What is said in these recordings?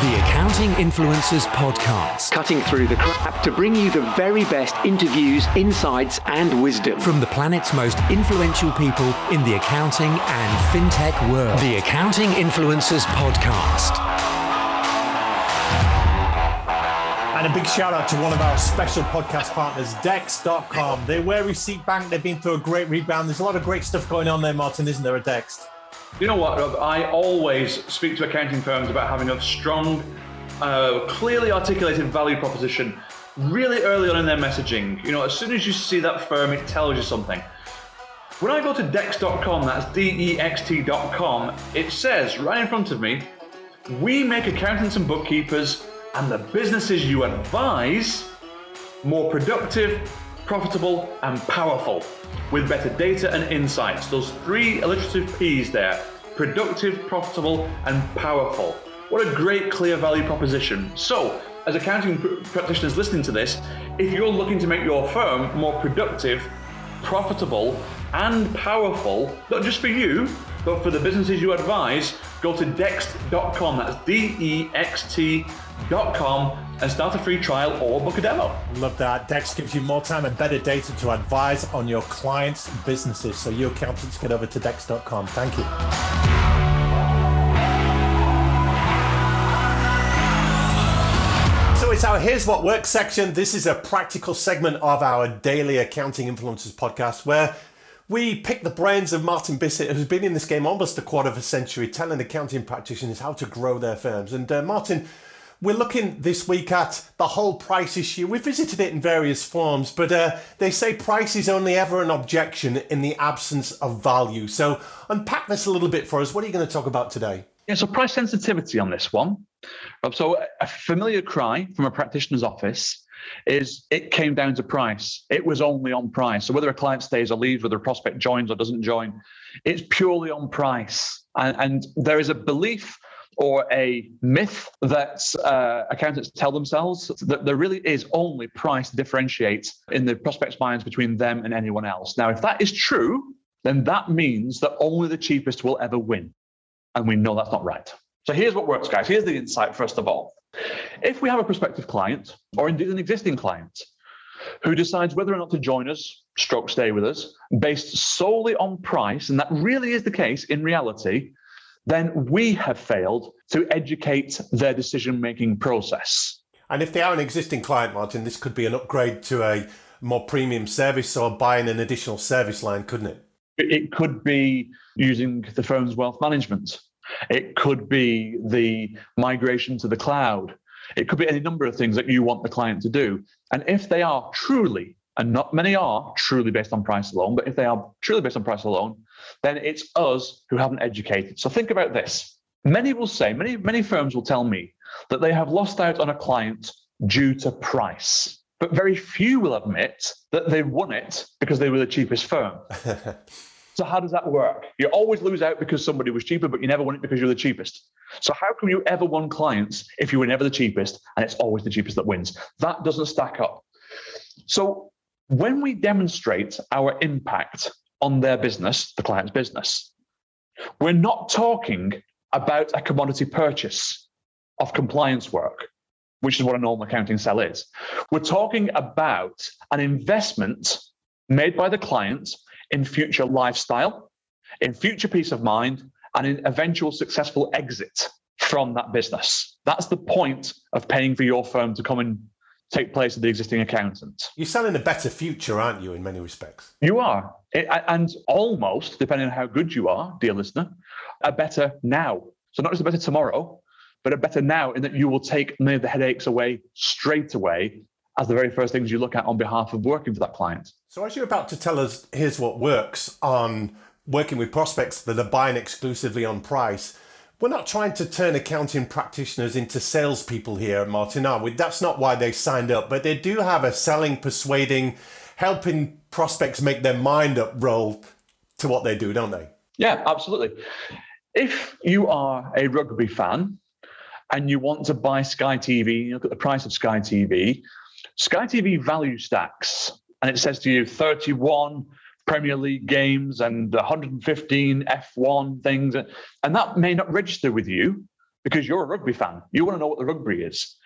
The Accounting Influencers Podcast. Cutting through the crap to bring you the very best interviews, insights, and wisdom. From the planet's most influential people in the accounting and fintech world. The Accounting Influencers Podcast. And a big shout out to one of our special podcast partners, Dext.com. They're where receipt bank. They've been through a great rebound. There's a lot of great stuff going on there, Martin, isn't there, at Dext? You know what, Rob? I always speak to accounting firms about having a strong, uh, clearly articulated value proposition really early on in their messaging. You know, as soon as you see that firm, it tells you something. When I go to dext.com, that's D E X T.com, it says right in front of me, we make accountants and bookkeepers and the businesses you advise more productive, profitable, and powerful with better data and insights. Those three alliterative P's there productive, profitable, and powerful. What a great, clear value proposition. So, as accounting pr- practitioners listening to this, if you're looking to make your firm more productive, profitable, and powerful, not just for you, but for the businesses you advise, go to dext.com. That's D E X T.com and start a free trial or book a demo. Love that. Dext gives you more time and better data to advise on your clients' businesses. So, you accountants, get over to Dext.com. Thank you. So it's our Here's What Works section. This is a practical segment of our daily Accounting Influencers podcast where we pick the brains of Martin Bissett, who's been in this game almost a quarter of a century, telling accounting practitioners how to grow their firms. And uh, Martin, we're looking this week at the whole price issue. We visited it in various forms, but uh, they say price is only ever an objection in the absence of value. So unpack this a little bit for us. What are you going to talk about today? Yeah, so price sensitivity on this one. Rob, So a familiar cry from a practitioner's office is it came down to price. It was only on price. So whether a client stays or leaves, whether a prospect joins or doesn't join, it's purely on price. And, and there is a belief or a myth that uh, accountants tell themselves that there really is only price differentiates in the prospect's minds between them and anyone else. Now, if that is true, then that means that only the cheapest will ever win. And we know that's not right. So here's what works, guys. Here's the insight, first of all. If we have a prospective client, or indeed an existing client, who decides whether or not to join us, stroke stay with us, based solely on price, and that really is the case in reality, then we have failed to educate their decision making process. And if they are an existing client, Martin, this could be an upgrade to a more premium service or buying an additional service line, couldn't it? It could be using the firm's wealth management. It could be the migration to the cloud. It could be any number of things that you want the client to do. And if they are truly, and not many are truly based on price alone, but if they are truly based on price alone, then it's us who haven't educated. So think about this. Many will say, many, many firms will tell me that they have lost out on a client due to price. But very few will admit that they won it because they were the cheapest firm. So how does that work? You always lose out because somebody was cheaper, but you never won it because you're the cheapest. So how come you ever won clients if you were never the cheapest and it's always the cheapest that wins? That doesn't stack up. So when we demonstrate our impact on their business, the client's business, we're not talking about a commodity purchase of compliance work, which is what a normal accounting sell is. We're talking about an investment made by the client in future lifestyle, in future peace of mind, and in eventual successful exit from that business. That's the point of paying for your firm to come and take place of the existing accountant. You're selling a better future, aren't you, in many respects? You are. It, and almost, depending on how good you are, dear listener, a better now. So not just a better tomorrow, but a better now in that you will take many of the headaches away straight away as the very first things you look at on behalf of working for that client. So, as you're about to tell us, here's what works on working with prospects that are buying exclusively on price. We're not trying to turn accounting practitioners into salespeople here, Martin, are we? That's not why they signed up, but they do have a selling, persuading, helping prospects make their mind up role to what they do, don't they? Yeah, absolutely. If you are a rugby fan and you want to buy Sky TV, you look at the price of Sky TV, Sky TV value stacks, and it says to you 31 Premier League games and 115 F1 things, and that may not register with you because you're a rugby fan. You want to know what the rugby is.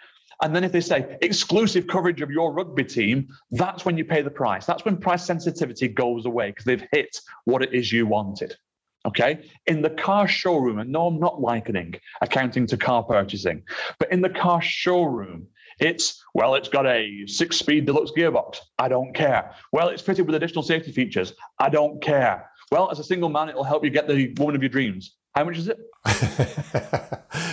And then if they say exclusive coverage of your rugby team, that's when you pay the price. That's when price sensitivity goes away because they've hit what it is you wanted. Okay. In the car showroom, and no, I'm not likening accounting to car purchasing, but in the car showroom, it's, well, it's got a six speed deluxe gearbox. I don't care. Well, it's fitted with additional safety features. I don't care. Well, as a single man, it'll help you get the woman of your dreams. How much is it?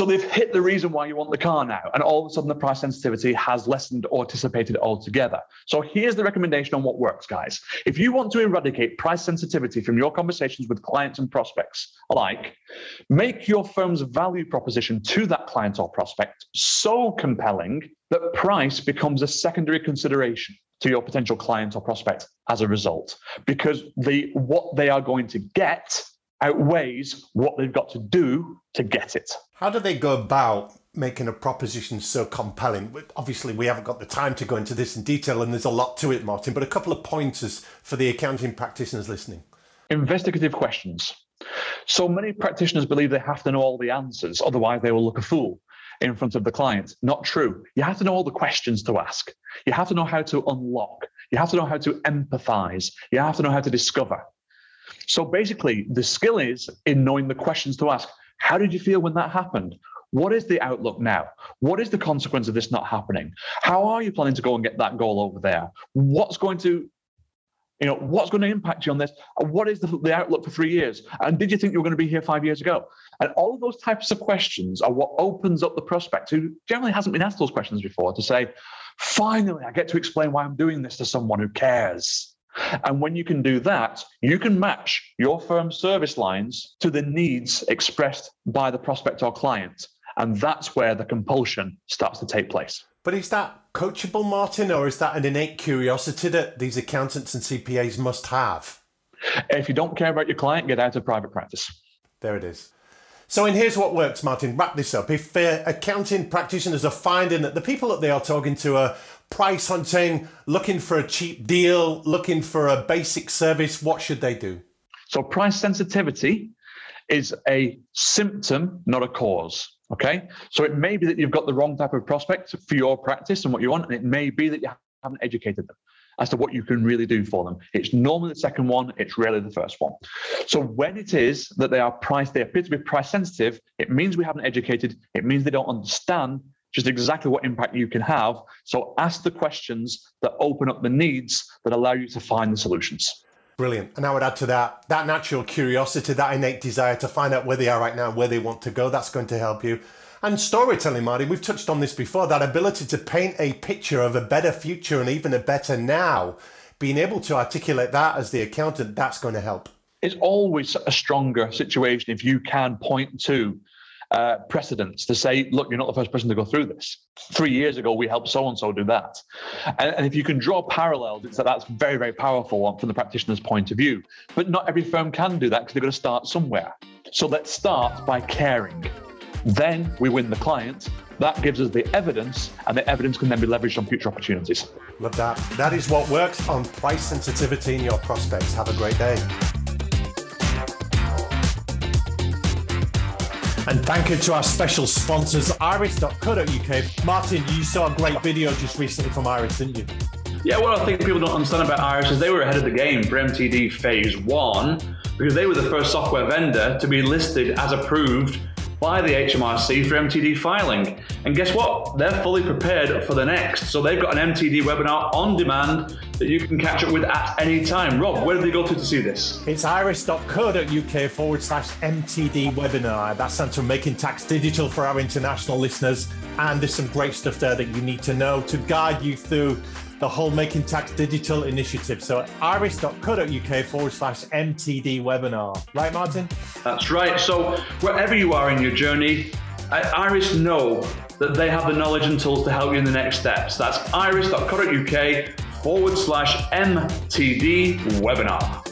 So they've hit the reason why you want the car now. And all of a sudden, the price sensitivity has lessened or dissipated altogether. So here's the recommendation on what works, guys. If you want to eradicate price sensitivity from your conversations with clients and prospects alike, make your firm's value proposition to that client or prospect so compelling that price becomes a secondary consideration to your potential client or prospect as a result because the what they are going to get outweighs what they've got to do to get it. How do they go about making a proposition so compelling? Obviously, we haven't got the time to go into this in detail, and there's a lot to it, Martin, but a couple of pointers for the accounting practitioners listening. Investigative questions. So many practitioners believe they have to know all the answers, otherwise, they will look a fool in front of the client. Not true. You have to know all the questions to ask. You have to know how to unlock. You have to know how to empathize. You have to know how to discover. So basically, the skill is in knowing the questions to ask. How did you feel when that happened? What is the outlook now? What is the consequence of this not happening? How are you planning to go and get that goal over there? What's going to you know, what's going to impact you on this? What is the, the, outlook for three years? And did you think you were going to be here five years ago? And all of those types of questions are what opens up the prospect who generally hasn't been asked those questions before to say, finally, I get to explain why I'm doing this to someone who cares. And when you can do that, you can match your firm's service lines to the needs expressed by the prospect or client. And that's where the compulsion starts to take place. But is that coachable, Martin, or is that an innate curiosity that these accountants and CPAs must have? If you don't care about your client, get out of private practice. There it is. So, and here's what works, Martin. Wrap this up. If uh, accounting practitioners are finding that the people that they are talking to are price hunting, looking for a cheap deal, looking for a basic service, what should they do? So, price sensitivity is a symptom, not a cause. Okay. So, it may be that you've got the wrong type of prospect for your practice and what you want, and it may be that you haven't educated them as to what you can really do for them. It's normally the second one, it's rarely the first one. So when it is that they are priced, they appear to be price sensitive, it means we haven't educated, it means they don't understand just exactly what impact you can have. So ask the questions that open up the needs that allow you to find the solutions. Brilliant. And I would add to that that natural curiosity, that innate desire to find out where they are right now, where they want to go. That's going to help you. And storytelling, Marty, we've touched on this before that ability to paint a picture of a better future and even a better now. Being able to articulate that as the accountant, that's going to help. It's always a stronger situation if you can point to uh, precedents to say, look, you're not the first person to go through this. Three years ago, we helped so and so do that. And, and, if you can draw parallels, it's that that's very, very powerful from the practitioner's point of view. But not every firm can do that because they've got to start somewhere. So let's start by caring. Then we win the client. That gives us the evidence, and the evidence can then be leveraged on future opportunities. Love that. That is what works on price sensitivity in your prospects. Have a great day. Thank you to our special sponsors, iris.co.uk. Martin, you saw a great video just recently from Iris, didn't you? Yeah, what I think people don't understand about Iris is they were ahead of the game for MTD Phase 1 because they were the first software vendor to be listed as approved by the HMRC for MTD filing. And guess what? They're fully prepared for the next. So they've got an MTD webinar on demand that you can catch up with at any time. Rob, where do they go to to see this? It's iris.co.uk forward slash MTD webinar. That's stands for Making Tax Digital for our international listeners. And there's some great stuff there that you need to know to guide you through the whole Making Tax Digital initiative. So iris.co.uk forward slash MTD webinar. Right, Martin? That's right. So wherever you are in your journey, at Iris know that they have the knowledge and tools to help you in the next steps. That's iris.co.uk forward slash MTD webinar.